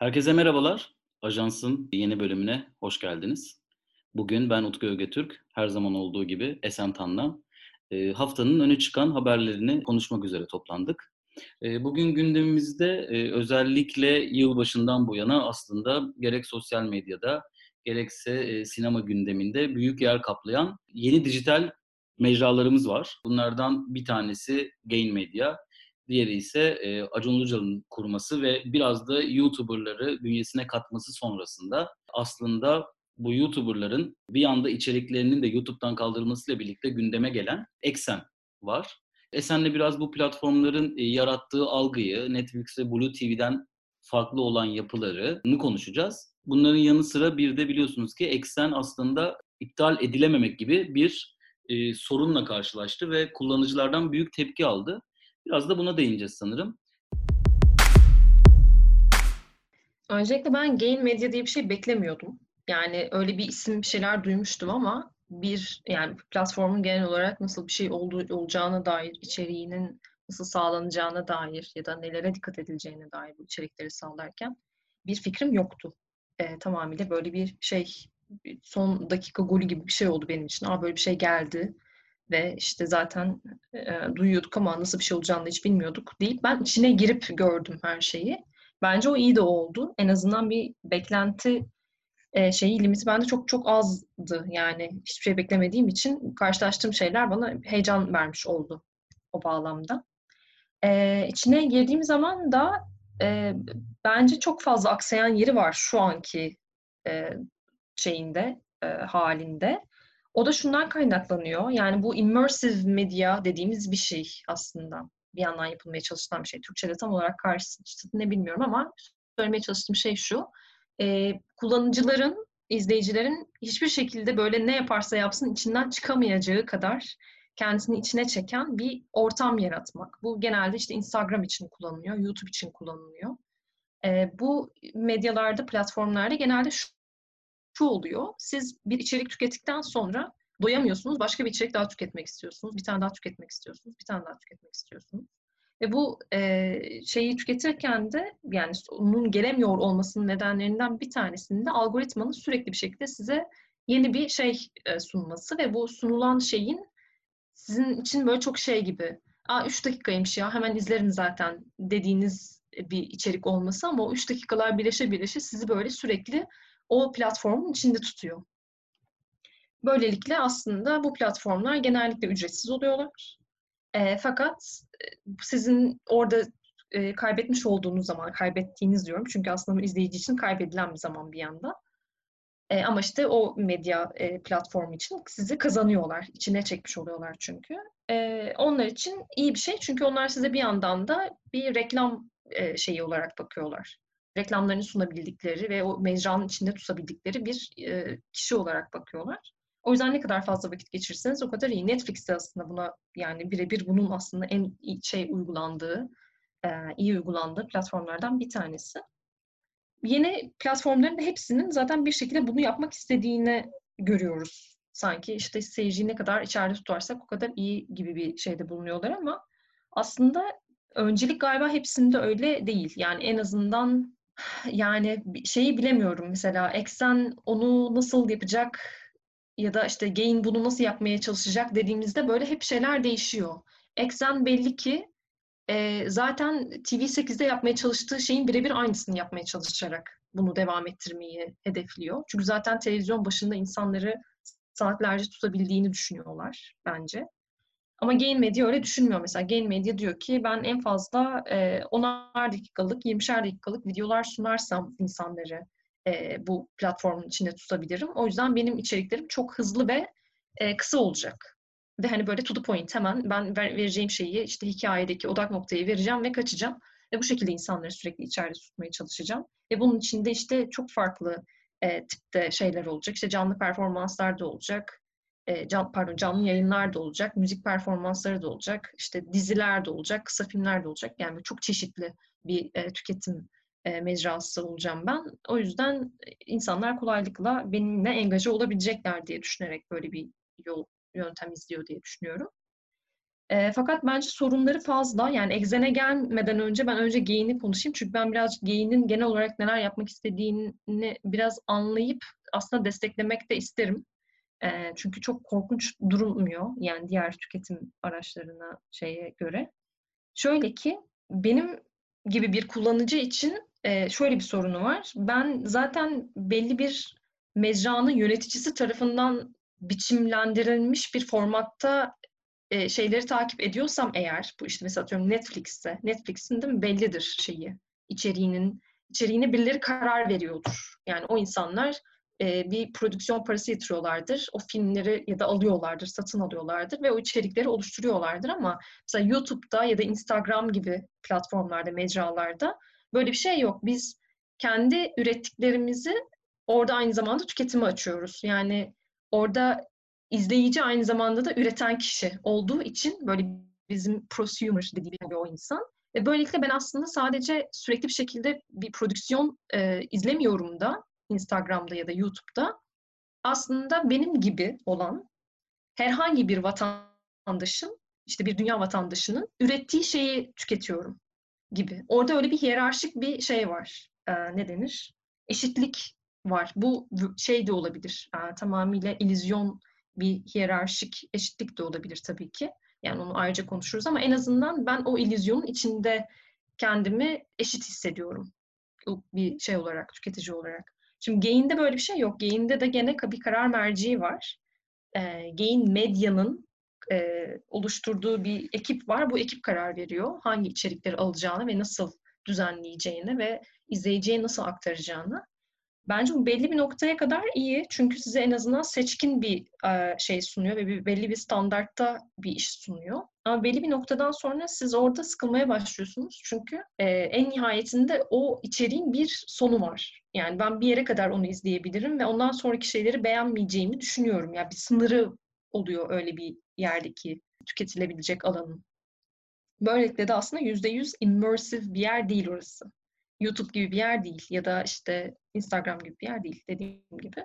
Herkese merhabalar. Ajans'ın yeni bölümüne hoş geldiniz. Bugün ben Utku Ögetürk, her zaman olduğu gibi Esen Tan'la e, haftanın öne çıkan haberlerini konuşmak üzere toplandık. E, bugün gündemimizde e, özellikle yılbaşından bu yana aslında gerek sosyal medyada gerekse e, sinema gündeminde büyük yer kaplayan yeni dijital mecralarımız var. Bunlardan bir tanesi Gain Media. Diğeri ise e, Acun Ilıcalı'nın kurması ve biraz da YouTuber'ları bünyesine katması sonrasında aslında bu YouTuber'ların bir anda içeriklerinin de YouTube'dan kaldırılmasıyla birlikte gündeme gelen Eksen var. Esen'le biraz bu platformların e, yarattığı algıyı, Netflix ve Blue TV'den farklı olan yapılarını konuşacağız. Bunların yanı sıra bir de biliyorsunuz ki Eksen aslında iptal edilememek gibi bir e, sorunla karşılaştı ve kullanıcılardan büyük tepki aldı. Biraz da buna değineceğiz sanırım. Öncelikle ben Gain Media diye bir şey beklemiyordum. Yani öyle bir isim bir şeyler duymuştum ama bir yani platformun genel olarak nasıl bir şey olduğu, olacağına dair, içeriğinin nasıl sağlanacağına dair ya da nelere dikkat edileceğine dair bu içerikleri sağlarken bir fikrim yoktu. E, tamamıyla böyle bir şey son dakika golü gibi bir şey oldu benim için. Aa böyle bir şey geldi ve işte zaten e, duyuyorduk ama nasıl bir şey olacağını hiç bilmiyorduk deyip ben içine girip gördüm her şeyi. Bence o iyi de oldu. En azından bir beklenti e, şeyi limiti bende çok çok azdı. Yani hiçbir şey beklemediğim için karşılaştığım şeyler bana heyecan vermiş oldu o bağlamda. E, içine girdiğim zaman da e, bence çok fazla aksayan yeri var şu anki e, şeyinde, e, halinde. O da şundan kaynaklanıyor. Yani bu immersive media dediğimiz bir şey aslında. Bir yandan yapılmaya çalışılan bir şey. Türkçe'de tam olarak karşısında ne bilmiyorum ama söylemeye çalıştığım şey şu. E, kullanıcıların, izleyicilerin hiçbir şekilde böyle ne yaparsa yapsın içinden çıkamayacağı kadar kendisini içine çeken bir ortam yaratmak. Bu genelde işte Instagram için kullanılıyor, YouTube için kullanılıyor. E, bu medyalarda, platformlarda genelde şu şu oluyor. Siz bir içerik tükettikten sonra doyamıyorsunuz. Başka bir içerik daha tüketmek istiyorsunuz. Bir tane daha tüketmek istiyorsunuz. Bir tane daha tüketmek istiyorsunuz. Ve bu e, şeyi tüketirken de yani onun gelemiyor olmasının nedenlerinden bir tanesinde algoritmanın sürekli bir şekilde size yeni bir şey e, sunması ve bu sunulan şeyin sizin için böyle çok şey gibi Aa 3 dakikaymış ya hemen izlerim zaten dediğiniz bir içerik olması ama o 3 dakikalar birleşe birleşe sizi böyle sürekli o platformun içinde tutuyor. Böylelikle aslında bu platformlar genellikle ücretsiz oluyorlar. E, fakat e, sizin orada e, kaybetmiş olduğunuz zaman, kaybettiğiniz diyorum çünkü aslında izleyici için kaybedilen bir zaman bir yanda. E, ama işte o medya e, platformu için sizi kazanıyorlar, içine çekmiş oluyorlar çünkü. E, onlar için iyi bir şey çünkü onlar size bir yandan da bir reklam e, şeyi olarak bakıyorlar reklamlarını sunabildikleri ve o mecranın içinde tutabildikleri bir e, kişi olarak bakıyorlar. O yüzden ne kadar fazla vakit geçirirseniz o kadar iyi. Netflix'te aslında buna yani birebir bunun aslında en iyi şey uygulandığı, e, iyi uygulandığı platformlardan bir tanesi. Yeni platformların hepsinin zaten bir şekilde bunu yapmak istediğini görüyoruz. Sanki işte seyirciyi ne kadar içeride tutarsak o kadar iyi gibi bir şeyde bulunuyorlar ama aslında öncelik galiba hepsinde öyle değil. Yani en azından yani şeyi bilemiyorum mesela eksen onu nasıl yapacak ya da işte gain bunu nasıl yapmaya çalışacak dediğimizde böyle hep şeyler değişiyor. Eksen belli ki e, zaten TV8'de yapmaya çalıştığı şeyin birebir aynısını yapmaya çalışarak bunu devam ettirmeyi hedefliyor. Çünkü zaten televizyon başında insanları saatlerce tutabildiğini düşünüyorlar bence. Ama Gain Media öyle düşünmüyor. Mesela Gain Media diyor ki ben en fazla e, 10'ar dakikalık, 20'şer dakikalık videolar sunarsam insanları e, bu platformun içinde tutabilirim. O yüzden benim içeriklerim çok hızlı ve e, kısa olacak. Ve hani böyle to the point hemen ben ver, vereceğim şeyi işte hikayedeki odak noktayı vereceğim ve kaçacağım. Ve bu şekilde insanları sürekli içeride tutmaya çalışacağım. Ve bunun içinde işte çok farklı e, tipte şeyler olacak. İşte canlı performanslar da olacak e, can, pardon canlı yayınlar da olacak, müzik performansları da olacak, işte diziler de olacak, kısa filmler de olacak. Yani çok çeşitli bir e, tüketim e, mecrası olacağım ben. O yüzden insanlar kolaylıkla benimle engaje olabilecekler diye düşünerek böyle bir yol yöntem izliyor diye düşünüyorum. E, fakat bence sorunları fazla. Yani Exen'e gelmeden önce ben önce Gain'i konuşayım. Çünkü ben biraz Gain'in genel olarak neler yapmak istediğini biraz anlayıp aslında desteklemek de isterim. E, çünkü çok korkunç durulmuyor. Yani diğer tüketim araçlarına şeye göre. Şöyle ki benim gibi bir kullanıcı için e, şöyle bir sorunu var. Ben zaten belli bir mecranın yöneticisi tarafından biçimlendirilmiş bir formatta e, şeyleri takip ediyorsam eğer, bu işte mesela atıyorum Netflix'te, Netflix'in değil mi bellidir şeyi, içeriğinin, içeriğine birileri karar veriyordur. Yani o insanlar e, bir prodüksiyon parası yatırıyorlardır, o filmleri ya da alıyorlardır, satın alıyorlardır ve o içerikleri oluşturuyorlardır ama mesela YouTube'da ya da Instagram gibi platformlarda, mecralarda böyle bir şey yok. Biz kendi ürettiklerimizi orada aynı zamanda tüketime açıyoruz. Yani orada izleyici aynı zamanda da üreten kişi olduğu için böyle bizim prosumer dediğimiz o insan. Ve böylelikle ben aslında sadece sürekli bir şekilde bir prodüksiyon e, izlemiyorum da Instagram'da ya da YouTube'da. Aslında benim gibi olan herhangi bir vatandaşın, işte bir dünya vatandaşının ürettiği şeyi tüketiyorum gibi. Orada öyle bir hiyerarşik bir şey var. E, ne denir? Eşitlik var. Bu şey de olabilir. E, tamamıyla illüzyon bir hiyerarşik eşitlik de olabilir tabii ki. Yani onu ayrıca konuşuruz ama en azından ben o illüzyonun içinde kendimi eşit hissediyorum. Bir şey olarak, tüketici olarak. Şimdi Gain'de böyle bir şey yok. Gain'de de gene bir karar merci var. E, Gain Medya'nın e, oluşturduğu bir ekip var. Bu ekip karar veriyor. Hangi içerikleri alacağını ve nasıl düzenleyeceğini ve izleyiciye nasıl aktaracağını. Bence bu belli bir noktaya kadar iyi. Çünkü size en azından seçkin bir şey sunuyor ve bir, belli bir standartta bir iş sunuyor. Ama belli bir noktadan sonra siz orada sıkılmaya başlıyorsunuz. Çünkü en nihayetinde o içeriğin bir sonu var. Yani ben bir yere kadar onu izleyebilirim ve ondan sonraki şeyleri beğenmeyeceğimi düşünüyorum. Yani bir sınırı oluyor öyle bir yerdeki tüketilebilecek alanın. Böylelikle de aslında %100 immersive bir yer değil orası. YouTube gibi bir yer değil ya da işte Instagram gibi bir yer değil dediğim gibi.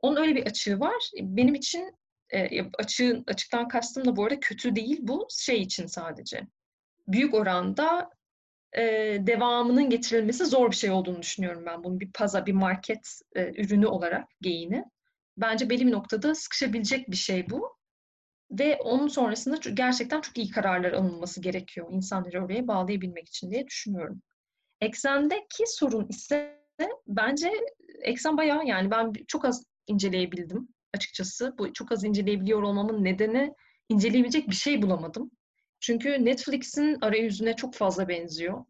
Onun öyle bir açığı var. Benim için e, açığın, açıktan kastım da bu arada kötü değil bu şey için sadece. Büyük oranda e, devamının getirilmesi zor bir şey olduğunu düşünüyorum ben. Bunun bir paza, bir market e, ürünü olarak geyini. Bence belli bir noktada sıkışabilecek bir şey bu. Ve onun sonrasında gerçekten çok iyi kararlar alınması gerekiyor insanları oraya bağlayabilmek için diye düşünüyorum. Eksendeki sorun ise bence eksen bayağı yani ben çok az inceleyebildim açıkçası. Bu çok az inceleyebiliyor olmamın nedeni inceleyebilecek bir şey bulamadım. Çünkü Netflix'in arayüzüne çok fazla benziyor.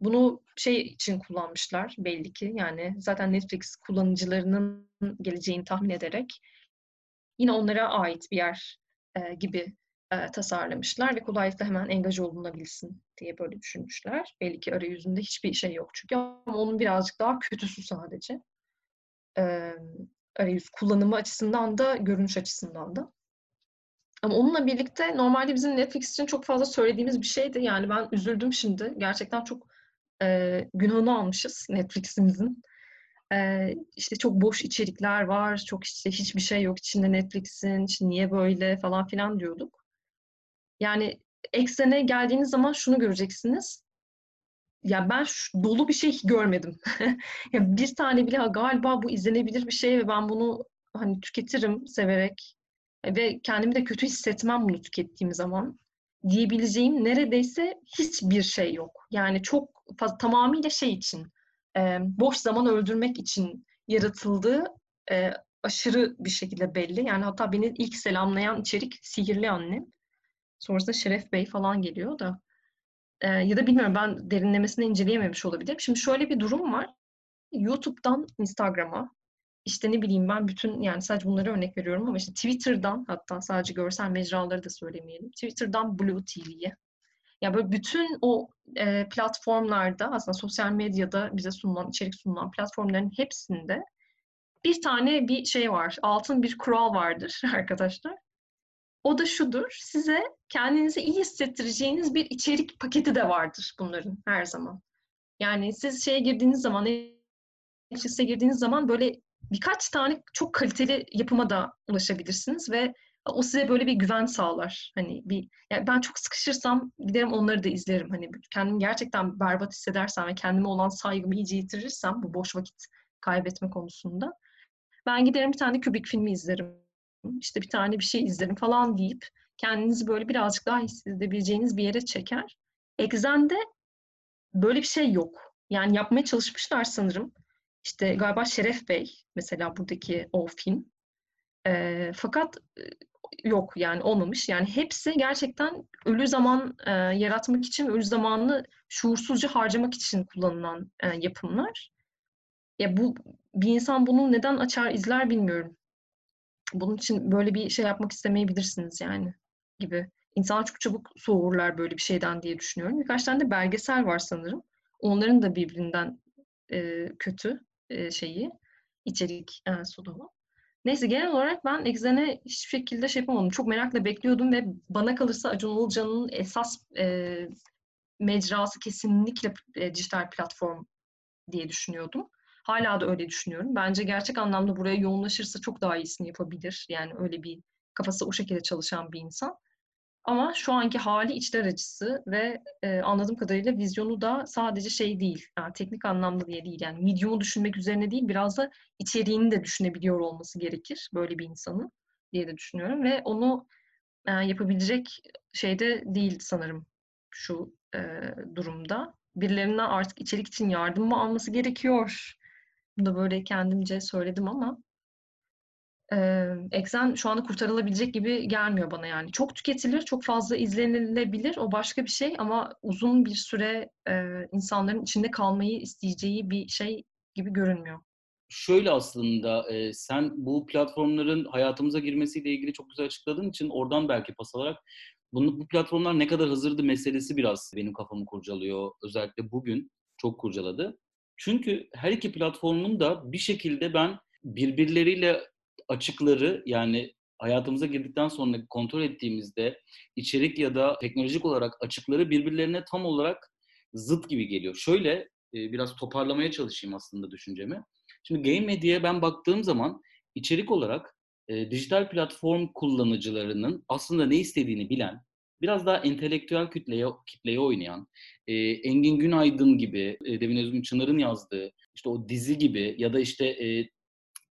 Bunu şey için kullanmışlar belli ki. Yani zaten Netflix kullanıcılarının geleceğini tahmin ederek yine onlara ait bir yer e, gibi e, tasarlamışlar ve kolaylıkla hemen engaj olunabilsin diye böyle düşünmüşler. Belli ki arayüzünde hiçbir şey yok çünkü ama onun birazcık daha kötüsü sadece. E, arayüz kullanımı açısından da, görünüş açısından da. Ama onunla birlikte normalde bizim Netflix için çok fazla söylediğimiz bir şeydi. Yani ben üzüldüm şimdi. Gerçekten çok e, günahını almışız Netflix'imizin. E, işte çok boş içerikler var. Çok işte hiçbir şey yok içinde Netflix'in. Niye böyle falan filan diyorduk. Yani eksene geldiğiniz zaman şunu göreceksiniz. Ya ben şu, dolu bir şey görmedim. ya bir tane bile galiba bu izlenebilir bir şey ve ben bunu hani tüketirim severek ve kendimi de kötü hissetmem bunu tükettiğim zaman diyebileceğim neredeyse hiçbir şey yok. Yani çok fazla, tamamıyla şey için, e, boş zaman öldürmek için yaratıldığı e, aşırı bir şekilde belli. Yani hatta beni ilk selamlayan içerik Sihirli Annem. Sonrasında Şeref Bey falan geliyor da. E, ya da bilmiyorum ben derinlemesine inceleyememiş olabilirim. Şimdi şöyle bir durum var. YouTube'dan Instagram'a, işte ne bileyim ben bütün yani sadece bunları örnek veriyorum ama işte Twitter'dan hatta sadece görsel mecraları da söylemeyelim. Twitter'dan Blue TV'ye. Ya böyle bütün o e, platformlarda aslında sosyal medyada bize sunulan, içerik sunulan platformların hepsinde bir tane bir şey var. Altın bir kural vardır arkadaşlar. O da şudur, size kendinizi iyi hissettireceğiniz bir içerik paketi de vardır bunların her zaman. Yani siz şeye girdiğiniz zaman, Netflix'e girdiğiniz zaman böyle birkaç tane çok kaliteli yapıma da ulaşabilirsiniz ve o size böyle bir güven sağlar. Hani bir yani ben çok sıkışırsam giderim onları da izlerim. Hani kendimi gerçekten berbat hissedersem ve kendime olan saygımı iyice yitirirsem bu boş vakit kaybetme konusunda ben giderim bir tane Kubrick filmi izlerim. İşte bir tane bir şey izlerim falan deyip kendinizi böyle birazcık daha hissedebileceğiniz bir yere çeker. Exen'de böyle bir şey yok. Yani yapmaya çalışmışlar sanırım. İşte galiba Şeref Bey mesela buradaki o film. E, fakat yok yani olmamış. Yani hepsi gerçekten ölü zaman e, yaratmak için, ölü zamanını şuursuzca harcamak için kullanılan e, yapımlar. Ya bu bir insan bunu neden açar izler bilmiyorum. Bunun için böyle bir şey yapmak istemeyebilirsiniz yani gibi. İnsanlar çok çabuk soğurlar böyle bir şeyden diye düşünüyorum. Birkaç tane de belgesel var sanırım. Onların da birbirinden e, kötü e, şeyi, içerik e, sunumu. Neyse genel olarak ben Exen'e hiçbir şekilde şey yapamadım. Çok merakla bekliyordum ve bana kalırsa Acun Ilıcalı'nın esas e, mecrası kesinlikle e, dijital platform diye düşünüyordum. Hala da öyle düşünüyorum. Bence gerçek anlamda buraya yoğunlaşırsa çok daha iyisini yapabilir. Yani öyle bir kafası o şekilde çalışan bir insan. Ama şu anki hali içler acısı ve e, anladığım kadarıyla vizyonu da sadece şey değil, yani teknik anlamda diye değil. Yani medium'u düşünmek üzerine değil, biraz da içeriğini de düşünebiliyor olması gerekir böyle bir insanın diye de düşünüyorum. Ve onu e, yapabilecek şeyde değil sanırım şu e, durumda. Birilerinden artık içerik için yardım mı alması gerekiyor? Bunu da böyle kendimce söyledim ama Exen şu anda kurtarılabilecek gibi gelmiyor bana yani. Çok tüketilir, çok fazla izlenilebilir o başka bir şey ama uzun bir süre e, insanların içinde kalmayı isteyeceği bir şey gibi görünmüyor. Şöyle aslında e, sen bu platformların hayatımıza girmesiyle ilgili çok güzel açıkladığın için oradan belki pas alarak bunu, bu platformlar ne kadar hazırdı meselesi biraz benim kafamı kurcalıyor. Özellikle bugün çok kurcaladı. Çünkü her iki platformun da bir şekilde ben birbirleriyle açıkları yani hayatımıza girdikten sonra kontrol ettiğimizde içerik ya da teknolojik olarak açıkları birbirlerine tam olarak zıt gibi geliyor. Şöyle e, biraz toparlamaya çalışayım aslında düşüncemi. Şimdi game medyaya ben baktığım zaman içerik olarak e, dijital platform kullanıcılarının aslında ne istediğini bilen, biraz daha entelektüel kütleye, kitleye oynayan, e, Engin Günaydın gibi, e, Devin Özgün Çınar'ın yazdığı, işte o dizi gibi ya da işte e,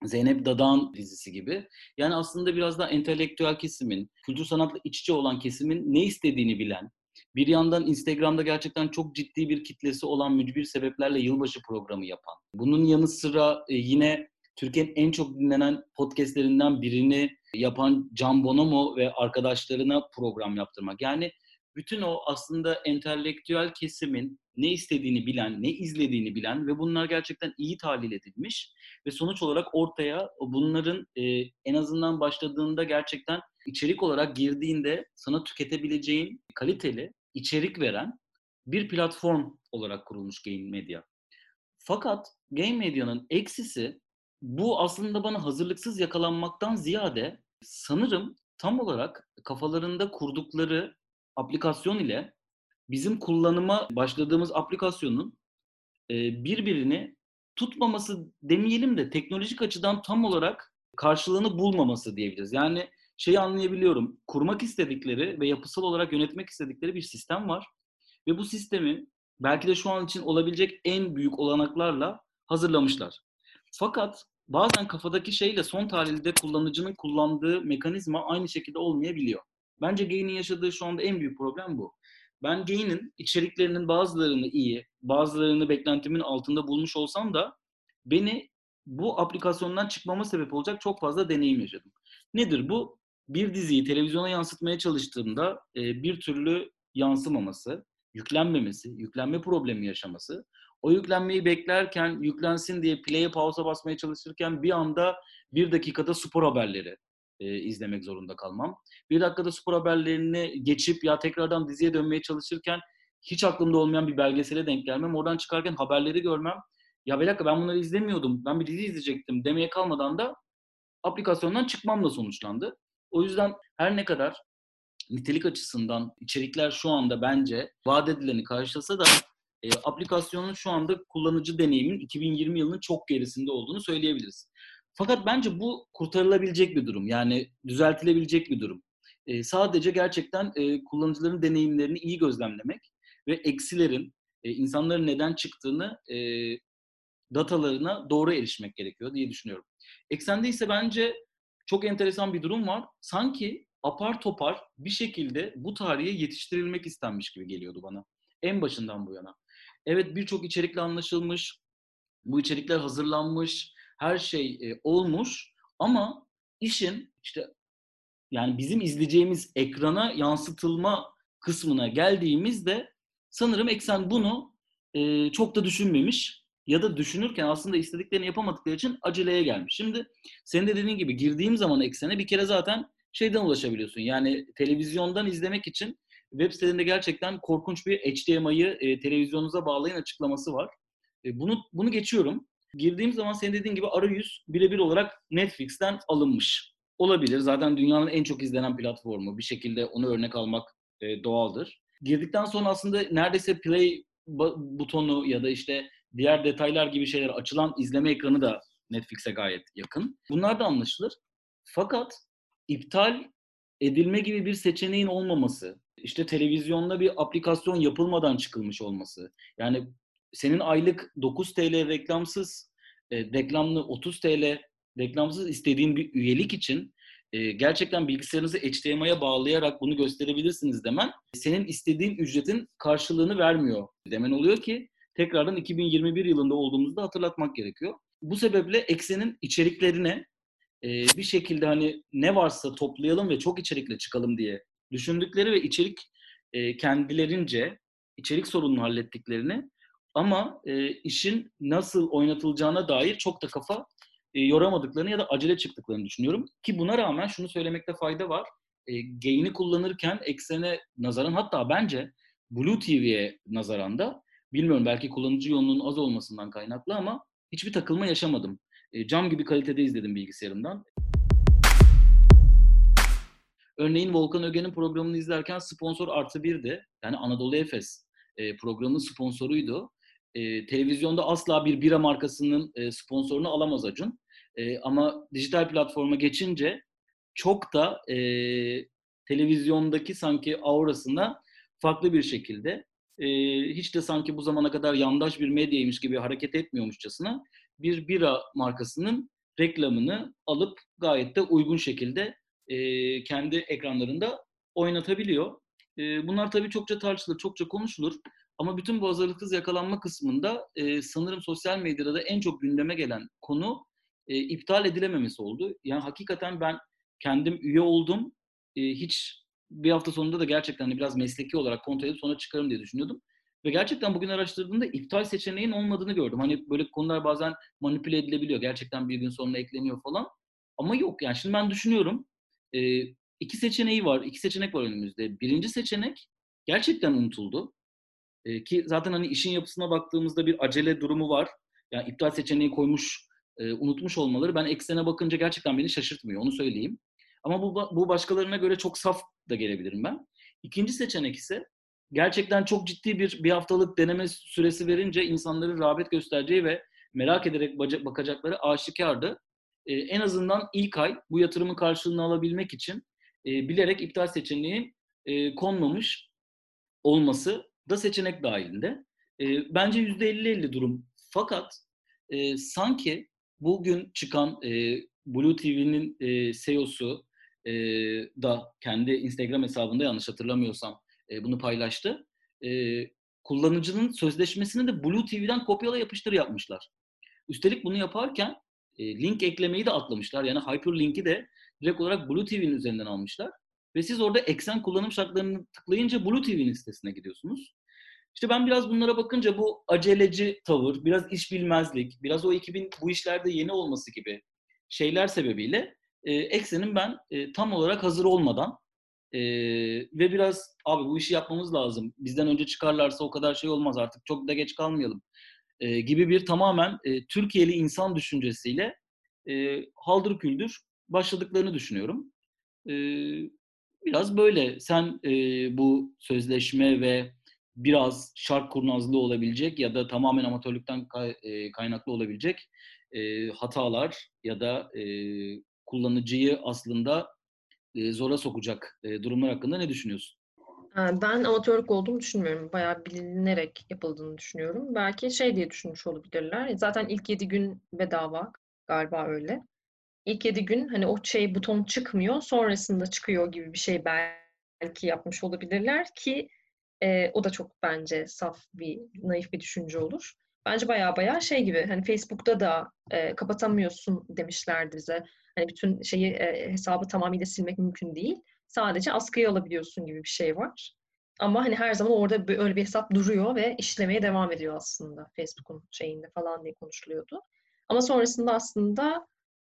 Zeynep Dadan dizisi gibi. Yani aslında biraz daha entelektüel kesimin, kültür sanatla iç içe olan kesimin ne istediğini bilen, bir yandan Instagram'da gerçekten çok ciddi bir kitlesi olan mücbir sebeplerle yılbaşı programı yapan. Bunun yanı sıra e, yine Türkiye'nin en çok dinlenen podcastlerinden birini yapan Can Bonomo ve arkadaşlarına program yaptırmak. Yani bütün o aslında entelektüel kesimin ne istediğini bilen, ne izlediğini bilen ve bunlar gerçekten iyi tahlil edilmiş ve sonuç olarak ortaya bunların e, en azından başladığında gerçekten içerik olarak girdiğinde sana tüketebileceğin kaliteli içerik veren bir platform olarak kurulmuş Game Media. Fakat Game Media'nın eksisi bu aslında bana hazırlıksız yakalanmaktan ziyade sanırım tam olarak kafalarında kurdukları aplikasyon ile bizim kullanıma başladığımız aplikasyonun e, birbirini tutmaması demeyelim de teknolojik açıdan tam olarak karşılığını bulmaması diyebiliriz. Yani şeyi anlayabiliyorum. Kurmak istedikleri ve yapısal olarak yönetmek istedikleri bir sistem var. Ve bu sistemi belki de şu an için olabilecek en büyük olanaklarla hazırlamışlar. Fakat bazen kafadaki şeyle son tahlilde kullanıcının kullandığı mekanizma aynı şekilde olmayabiliyor. Bence Gain'in yaşadığı şu anda en büyük problem bu. Ben Gain'in içeriklerinin bazılarını iyi, bazılarını beklentimin altında bulmuş olsam da beni bu aplikasyondan çıkmama sebep olacak çok fazla deneyim yaşadım. Nedir bu? Bir diziyi televizyona yansıtmaya çalıştığımda e, bir türlü yansımaması, yüklenmemesi, yüklenme problemi yaşaması, o yüklenmeyi beklerken yüklensin diye play'e pausa basmaya çalışırken bir anda bir dakikada spor haberleri e, izlemek zorunda kalmam. Bir dakikada spor haberlerini geçip ya tekrardan diziye dönmeye çalışırken hiç aklımda olmayan bir belgesele denk gelmem. Oradan çıkarken haberleri görmem. Ya bir dakika ben bunları izlemiyordum. Ben bir dizi izleyecektim demeye kalmadan da aplikasyondan çıkmamla sonuçlandı. O yüzden her ne kadar nitelik açısından içerikler şu anda bence vaat edileni karşılasa da e, aplikasyonun şu anda kullanıcı deneyimin 2020 yılının çok gerisinde olduğunu söyleyebiliriz. Fakat bence bu kurtarılabilecek bir durum. Yani düzeltilebilecek bir durum. E, sadece gerçekten e, kullanıcıların deneyimlerini iyi gözlemlemek ve eksilerin, e, insanların neden çıktığını e, datalarına doğru erişmek gerekiyor diye düşünüyorum. Eksende ise bence çok enteresan bir durum var. Sanki apar topar bir şekilde bu tarihe yetiştirilmek istenmiş gibi geliyordu bana. En başından bu yana. Evet birçok içerikle anlaşılmış, bu içerikler hazırlanmış, her şey e, olmuş ama işin işte yani bizim izleyeceğimiz ekrana yansıtılma kısmına geldiğimizde sanırım eksen bunu e, çok da düşünmemiş ya da düşünürken aslında istediklerini yapamadıkları için aceleye gelmiş. Şimdi senin de dediğin gibi girdiğim zaman eksene bir kere zaten şeyden ulaşabiliyorsun. Yani televizyondan izlemek için web sitelerinde gerçekten korkunç bir HDMI'yi e, televizyonunuza bağlayın açıklaması var. E, bunu bunu geçiyorum. Girdiğim zaman senin dediğin gibi arayüz birebir olarak Netflix'ten alınmış. Olabilir. Zaten dünyanın en çok izlenen platformu. Bir şekilde onu örnek almak e, doğaldır. Girdikten sonra aslında neredeyse play butonu ya da işte diğer detaylar gibi şeyler açılan izleme ekranı da Netflix'e gayet yakın. Bunlar da anlaşılır. Fakat iptal edilme gibi bir seçeneğin olmaması, işte televizyonda bir aplikasyon yapılmadan çıkılmış olması. Yani senin aylık 9 TL reklamsız, e, reklamlı 30 TL reklamsız istediğin bir üyelik için e, gerçekten bilgisayarınızı HDMI'ye bağlayarak bunu gösterebilirsiniz demen senin istediğin ücretin karşılığını vermiyor demen oluyor ki tekrardan 2021 yılında olduğumuzda hatırlatmak gerekiyor. Bu sebeple eksenin içeriklerine e, bir şekilde hani ne varsa toplayalım ve çok içerikle çıkalım diye düşündükleri ve içerik e, kendilerince içerik sorununu hallettiklerini ama e, işin nasıl oynatılacağına dair çok da kafa e, yoramadıklarını ya da acele çıktıklarını düşünüyorum. Ki buna rağmen şunu söylemekte fayda var. E, gain'i kullanırken eksene nazaran hatta bence Blue TV'ye nazaran da bilmiyorum belki kullanıcı yoğunluğunun az olmasından kaynaklı ama hiçbir takılma yaşamadım. E, cam gibi kalitede izledim bilgisayarımdan. Örneğin Volkan Öge'nin programını izlerken sponsor artı birdi. Yani Anadolu Efes e, programının sponsoruydu. E, televizyonda asla bir bira markasının e, sponsorunu alamaz Acun. Ama dijital platforma geçince çok da televizyondaki sanki aurasına farklı bir şekilde hiç de sanki bu zamana kadar yandaş bir medyaymış gibi hareket etmiyormuşçasına bir bira markasının reklamını alıp gayet de uygun şekilde e, kendi ekranlarında oynatabiliyor. E, bunlar tabii çokça tartışılır, çokça konuşulur. Ama bütün bu hazırlıksız yakalanma kısmında e, sanırım sosyal medyada da en çok gündeme gelen konu e, iptal edilememesi oldu. Yani hakikaten ben kendim üye oldum. E, hiç bir hafta sonunda da gerçekten hani biraz mesleki olarak kontrol edip sonra çıkarım diye düşünüyordum. Ve gerçekten bugün araştırdığımda iptal seçeneğin olmadığını gördüm. Hani böyle konular bazen manipüle edilebiliyor. Gerçekten bir gün sonra ekleniyor falan. Ama yok yani şimdi ben düşünüyorum. E, iki seçeneği var. iki seçenek var önümüzde. Birinci seçenek gerçekten unutuldu. E, ki zaten hani işin yapısına baktığımızda bir acele durumu var. Yani iptal seçeneği koymuş, e, unutmuş olmaları ben eksene bakınca gerçekten beni şaşırtmıyor. Onu söyleyeyim. Ama bu, bu başkalarına göre çok saf da gelebilirim ben. İkinci seçenek ise gerçekten çok ciddi bir bir haftalık deneme süresi verince insanların rağbet göstereceği ve merak ederek bakacakları aşikardı. Ee, en azından ilk ay bu yatırımın karşılığını alabilmek için e, bilerek iptal seçeneği e, konmamış olması da seçenek dahilinde. E, bence %50-50 durum. Fakat e, sanki bugün çıkan e, Blue TV'nin e, CEO'su e, da kendi Instagram hesabında yanlış hatırlamıyorsam e, bunu paylaştı. E, kullanıcının sözleşmesini de Blue TV'den kopyala yapıştır yapmışlar. Üstelik bunu yaparken e, link eklemeyi de atlamışlar. Yani hyperlink'i de direkt olarak Blue TV'nin üzerinden almışlar. Ve siz orada eksen kullanım şartlarını tıklayınca Blue TV'nin sitesine gidiyorsunuz. İşte ben biraz bunlara bakınca bu aceleci tavır, biraz iş bilmezlik, biraz o ekibin bu işlerde yeni olması gibi şeyler sebebiyle e, Eksen'in ben e, tam olarak hazır olmadan e, ve biraz abi bu işi yapmamız lazım. Bizden önce çıkarlarsa o kadar şey olmaz artık çok da geç kalmayalım e, gibi bir tamamen e, Türkiye'li insan düşüncesiyle e, haldır küldür başladıklarını düşünüyorum. E, biraz böyle. Sen e, bu sözleşme ve biraz şark kurnazlığı olabilecek ya da tamamen amatörlükten e, kaynaklı olabilecek e, hatalar ya da e, kullanıcıyı aslında e, zora sokacak e, durumlar hakkında ne düşünüyorsun? Ben amatörlük olduğunu düşünmüyorum. Bayağı bilinerek yapıldığını düşünüyorum. Belki şey diye düşünmüş olabilirler. Zaten ilk 7 gün bedava galiba öyle. İlk 7 gün hani o şey buton çıkmıyor, sonrasında çıkıyor gibi bir şey belki yapmış olabilirler ki e, o da çok bence saf bir, naif bir düşünce olur. Bence baya baya şey gibi hani Facebook'ta da e, kapatamıyorsun demişlerdi bize. Hani bütün şeyi e, hesabı tamamıyla silmek mümkün değil. Sadece askıya alabiliyorsun gibi bir şey var. Ama hani her zaman orada öyle bir hesap duruyor ve işlemeye devam ediyor aslında Facebook'un şeyinde falan diye konuşuluyordu. Ama sonrasında aslında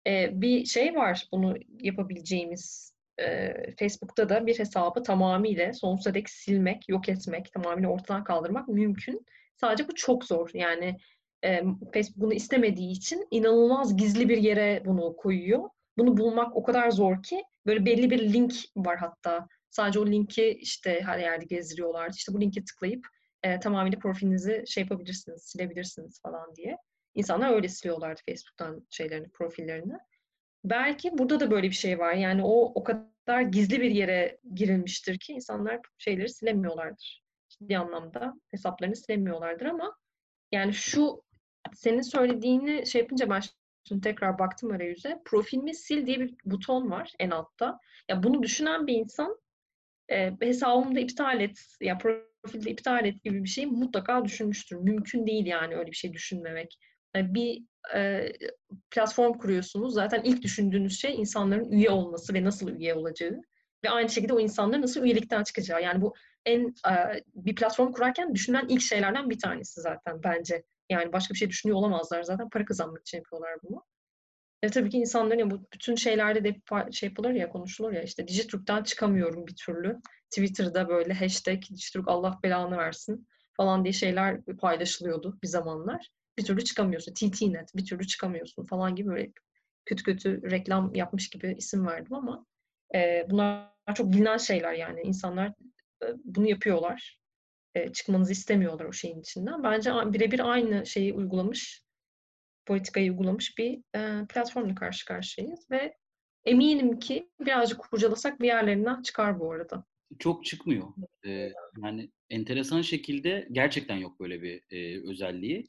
e, bir şey var bunu yapabileceğimiz e, Facebook'ta da bir hesabı tamamıyla sonsuza dek silmek, yok etmek, tamamıyla ortadan kaldırmak mümkün. Sadece bu çok zor. Yani e, Facebook bunu istemediği için inanılmaz gizli bir yere bunu koyuyor. Bunu bulmak o kadar zor ki böyle belli bir link var hatta. Sadece o linki işte her yerde gezdiriyorlar. İşte bu linke tıklayıp e, tamamıyla profilinizi şey yapabilirsiniz, silebilirsiniz falan diye. İnsanlar öyle siliyorlardı Facebook'tan şeylerini, profillerini. Belki burada da böyle bir şey var. Yani o o kadar gizli bir yere girilmiştir ki insanlar şeyleri silemiyorlardır. Bir anlamda hesaplarını silemiyorlardır ama yani şu senin söylediğini şey yapınca ben şimdi tekrar baktım arayüze. Profilimi sil diye bir buton var en altta. Ya bunu düşünen bir insan e, hesabımda iptal et ya profilde iptal et gibi bir şey mutlaka düşünmüştür. Mümkün değil yani öyle bir şey düşünmemek. Yani bir e, platform kuruyorsunuz. Zaten ilk düşündüğünüz şey insanların üye olması ve nasıl üye olacağı. Ve aynı şekilde o insanların nasıl üyelikten çıkacağı. Yani bu en e, bir platform kurarken düşünülen ilk şeylerden bir tanesi zaten bence. Yani başka bir şey düşünüyor olamazlar zaten. Para kazanmak için yapıyorlar bunu. E tabii ki insanların ya bu bütün şeylerde de şey yapılır ya konuşulur ya işte Dijitürk'ten çıkamıyorum bir türlü. Twitter'da böyle hashtag Dijitürk Allah belanı versin falan diye şeyler paylaşılıyordu bir zamanlar bir türlü çıkamıyorsun. TT.net bir türlü çıkamıyorsun falan gibi böyle kötü kötü reklam yapmış gibi isim verdim ama e, bunlar çok bilinen şeyler yani. insanlar e, bunu yapıyorlar. E, çıkmanızı istemiyorlar o şeyin içinden. Bence birebir aynı şeyi uygulamış, politikayı uygulamış bir e, platformla karşı karşıyayız ve eminim ki birazcık kurcalasak bir yerlerinden çıkar bu arada. Çok çıkmıyor. Ee, yani enteresan şekilde gerçekten yok böyle bir e, özelliği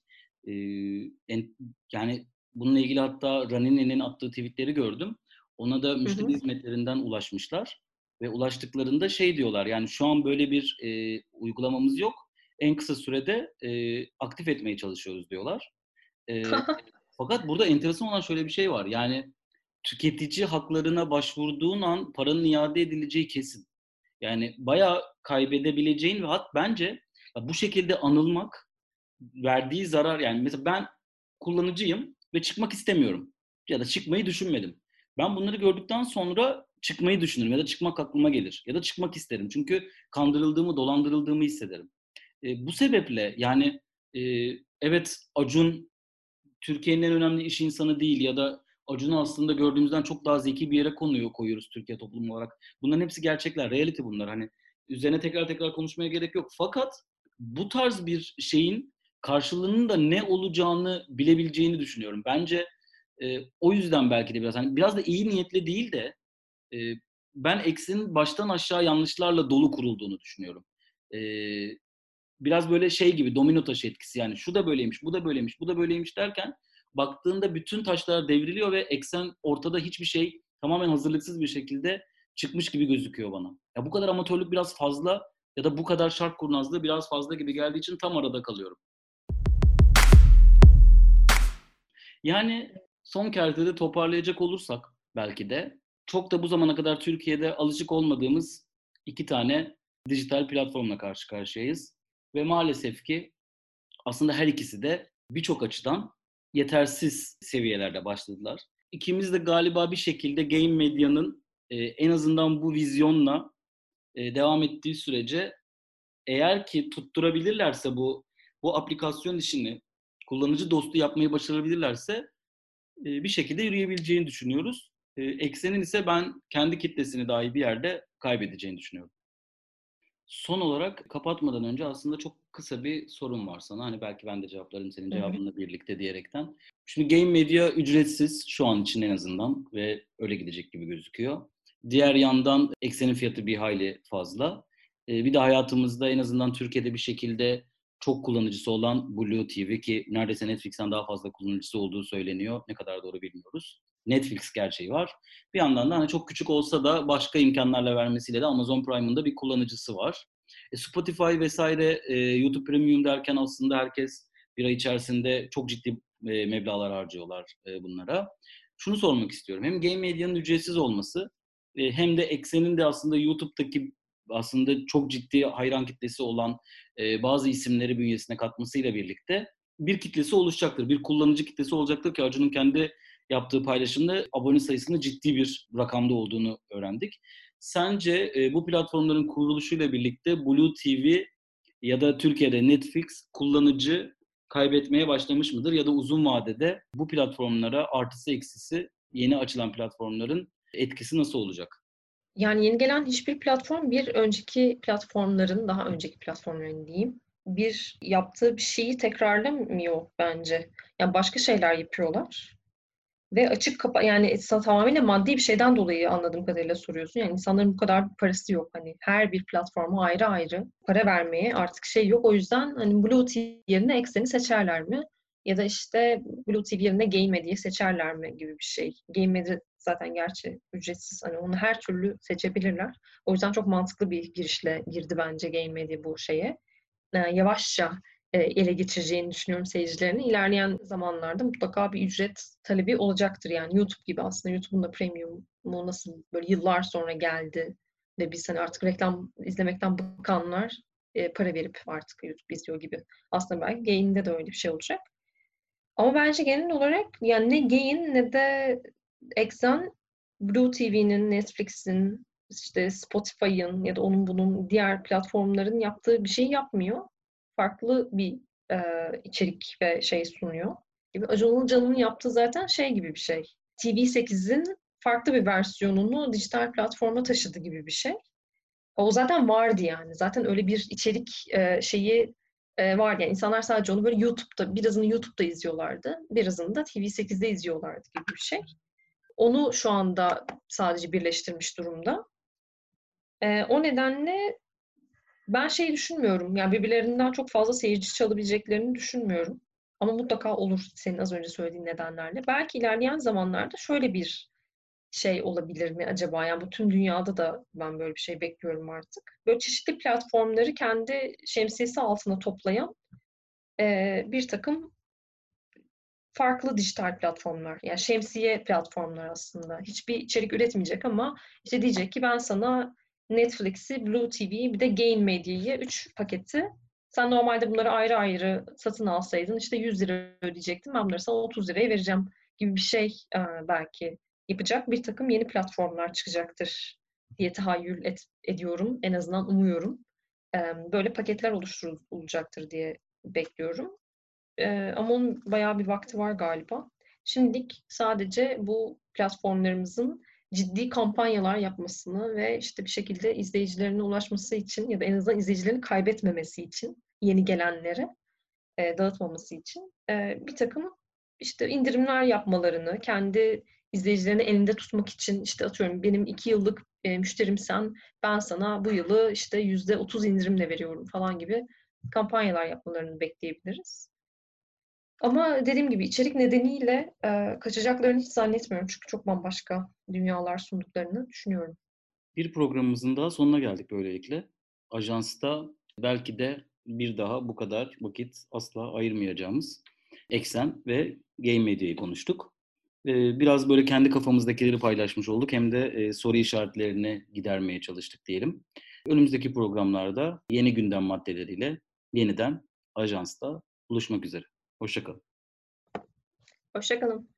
en, yani bununla ilgili hatta Ranini'nin attığı tweetleri gördüm. Ona da müşteri hı hı. hizmetlerinden ulaşmışlar ve ulaştıklarında şey diyorlar yani şu an böyle bir e, uygulamamız yok. En kısa sürede e, aktif etmeye çalışıyoruz diyorlar. E, fakat burada enteresan olan şöyle bir şey var. Yani tüketici haklarına başvurduğun an paranın iade edileceği kesin. Yani bayağı kaybedebileceğin ve hat bence bu şekilde anılmak verdiği zarar yani mesela ben kullanıcıyım ve çıkmak istemiyorum ya da çıkmayı düşünmedim. Ben bunları gördükten sonra çıkmayı düşünürüm ya da çıkmak aklıma gelir ya da çıkmak isterim. Çünkü kandırıldığımı, dolandırıldığımı hissederim. E, bu sebeple yani e, evet Acun Türkiye'nin en önemli iş insanı değil ya da Acun'u aslında gördüğümüzden çok daha zeki bir yere konuyor koyuyoruz Türkiye toplumu olarak. Bunların hepsi gerçekler, reality bunlar. Hani üzerine tekrar tekrar konuşmaya gerek yok. Fakat bu tarz bir şeyin karşılığının da ne olacağını bilebileceğini düşünüyorum. Bence e, o yüzden belki de biraz hani biraz da iyi niyetli değil de e, ben X'in baştan aşağı yanlışlarla dolu kurulduğunu düşünüyorum. E, biraz böyle şey gibi domino taşı etkisi yani şu da böyleymiş, bu da böyleymiş, bu da böyleymiş derken baktığında bütün taşlar devriliyor ve eksen ortada hiçbir şey tamamen hazırlıksız bir şekilde çıkmış gibi gözüküyor bana. Ya bu kadar amatörlük biraz fazla ya da bu kadar şart kurnazlığı biraz fazla gibi geldiği için tam arada kalıyorum. Yani son kertede toparlayacak olursak belki de çok da bu zamana kadar Türkiye'de alışık olmadığımız iki tane dijital platformla karşı karşıyayız. Ve maalesef ki aslında her ikisi de birçok açıdan yetersiz seviyelerde başladılar. İkimiz de galiba bir şekilde game medyanın e, en azından bu vizyonla e, devam ettiği sürece eğer ki tutturabilirlerse bu bu aplikasyon işini kullanıcı dostu yapmayı başarabilirlerse e, bir şekilde yürüyebileceğini düşünüyoruz. E, eksenin ise ben kendi kitlesini dahi bir yerde kaybedeceğini düşünüyorum. Son olarak kapatmadan önce aslında çok kısa bir sorun var sana. Hani belki ben de cevaplarım senin cevabınla birlikte diyerekten. Şimdi Game Media ücretsiz şu an için en azından ve öyle gidecek gibi gözüküyor. Diğer yandan eksenin fiyatı bir hayli fazla. Ee, bir de hayatımızda en azından Türkiye'de bir şekilde çok kullanıcısı olan Blue TV ki neredeyse Netflix'ten daha fazla kullanıcısı olduğu söyleniyor. Ne kadar doğru bilmiyoruz. Netflix gerçeği var. Bir yandan da hani çok küçük olsa da başka imkanlarla vermesiyle de Amazon Prime'ın da bir kullanıcısı var. E, Spotify vesaire, e, YouTube Premium derken aslında herkes bir ay içerisinde çok ciddi e, meblağlar harcıyorlar e, bunlara. Şunu sormak istiyorum. Hem Game Media'nın ücretsiz olması e, hem de Eksen'in de aslında YouTube'daki aslında çok ciddi hayran kitlesi olan e, bazı isimleri bünyesine katmasıyla birlikte bir kitlesi oluşacaktır. Bir kullanıcı kitlesi olacaktır ki Acun'un kendi yaptığı paylaşımda abone sayısının ciddi bir rakamda olduğunu öğrendik. Sence e, bu platformların kuruluşuyla birlikte Blue TV ya da Türkiye'de Netflix kullanıcı kaybetmeye başlamış mıdır? Ya da uzun vadede bu platformlara artısı eksisi yeni açılan platformların etkisi nasıl olacak? Yani yeni gelen hiçbir platform bir önceki platformların, daha önceki platformların diyeyim, bir yaptığı bir şeyi tekrarlamıyor bence. Yani başka şeyler yapıyorlar. Ve açık kapa yani tamamıyla maddi bir şeyden dolayı anladığım kadarıyla soruyorsun. Yani insanların bu kadar parası yok. Hani her bir platforma ayrı ayrı para vermeye artık şey yok. O yüzden hani Blue TV yerine Exxen'i seçerler mi? Ya da işte Blue TV yerine Game Media seçerler mi gibi bir şey. Game Media zaten gerçi ücretsiz. Hani onu her türlü seçebilirler. O yüzden çok mantıklı bir girişle girdi bence Game Media bu şeye. Yani yavaşça e, ele geçireceğini düşünüyorum seyircilerini. İlerleyen zamanlarda mutlaka bir ücret talebi olacaktır. Yani YouTube gibi aslında YouTube'un da premium'u nasıl böyle yıllar sonra geldi ve biz hani artık reklam izlemekten bıkanlar e, para verip artık YouTube izliyor gibi. Aslında belki Gain'de de öyle bir şey olacak. Ama bence genel olarak yani ne Gain ne de Exxon Blue TV'nin, Netflix'in, işte Spotify'ın ya da onun bunun diğer platformların yaptığı bir şey yapmıyor farklı bir e, içerik ve şey sunuyor. Gibi. Acun Ilıcalı'nın yaptığı zaten şey gibi bir şey. TV8'in farklı bir versiyonunu dijital platforma taşıdı gibi bir şey. O zaten vardı yani. Zaten öyle bir içerik e, şeyi e, vardı. Yani insanlar sadece onu böyle YouTube'da, birazını YouTube'da izliyorlardı. Birazını da TV8'de izliyorlardı gibi bir şey. Onu şu anda sadece birleştirmiş durumda. E, o nedenle ben şey düşünmüyorum. Yani birbirlerinden çok fazla seyirci çalabileceklerini düşünmüyorum. Ama mutlaka olur senin az önce söylediğin nedenlerle. Belki ilerleyen zamanlarda şöyle bir şey olabilir mi acaba? Yani bu tüm dünyada da ben böyle bir şey bekliyorum artık. Böyle çeşitli platformları kendi şemsiyesi altına toplayan e, bir takım farklı dijital platformlar. Yani şemsiye platformlar aslında. Hiçbir içerik üretmeyecek ama işte diyecek ki ben sana Netflix'i, Blue TV'yi bir de Gain Media'yı 3 paketi. Sen normalde bunları ayrı ayrı satın alsaydın işte 100 lira ödeyecektin. Ben bunları sana 30 liraya vereceğim gibi bir şey belki yapacak bir takım yeni platformlar çıkacaktır diye tahayyül et, ediyorum. En azından umuyorum. Böyle paketler oluşturulacaktır diye bekliyorum. Ama onun bayağı bir vakti var galiba. Şimdilik sadece bu platformlarımızın ciddi kampanyalar yapmasını ve işte bir şekilde izleyicilerine ulaşması için ya da en azından izleyicilerini kaybetmemesi için yeni gelenlere e, dağıtmaması için e, bir takım işte indirimler yapmalarını, kendi izleyicilerini elinde tutmak için işte atıyorum benim iki yıllık e, müşterimsen ben sana bu yılı işte yüzde otuz indirimle veriyorum falan gibi kampanyalar yapmalarını bekleyebiliriz. Ama dediğim gibi içerik nedeniyle e, kaçacaklarını hiç zannetmiyorum. Çünkü çok bambaşka dünyalar sunduklarını düşünüyorum. Bir programımızın daha sonuna geldik böylelikle. Ajansta belki de bir daha bu kadar vakit asla ayırmayacağımız Eksen ve Game Media'yı konuştuk. Biraz böyle kendi kafamızdakileri paylaşmış olduk. Hem de soru işaretlerini gidermeye çalıştık diyelim. Önümüzdeki programlarda yeni gündem maddeleriyle yeniden ajansta buluşmak üzere. Hoşçakalın. Hoşçakalın.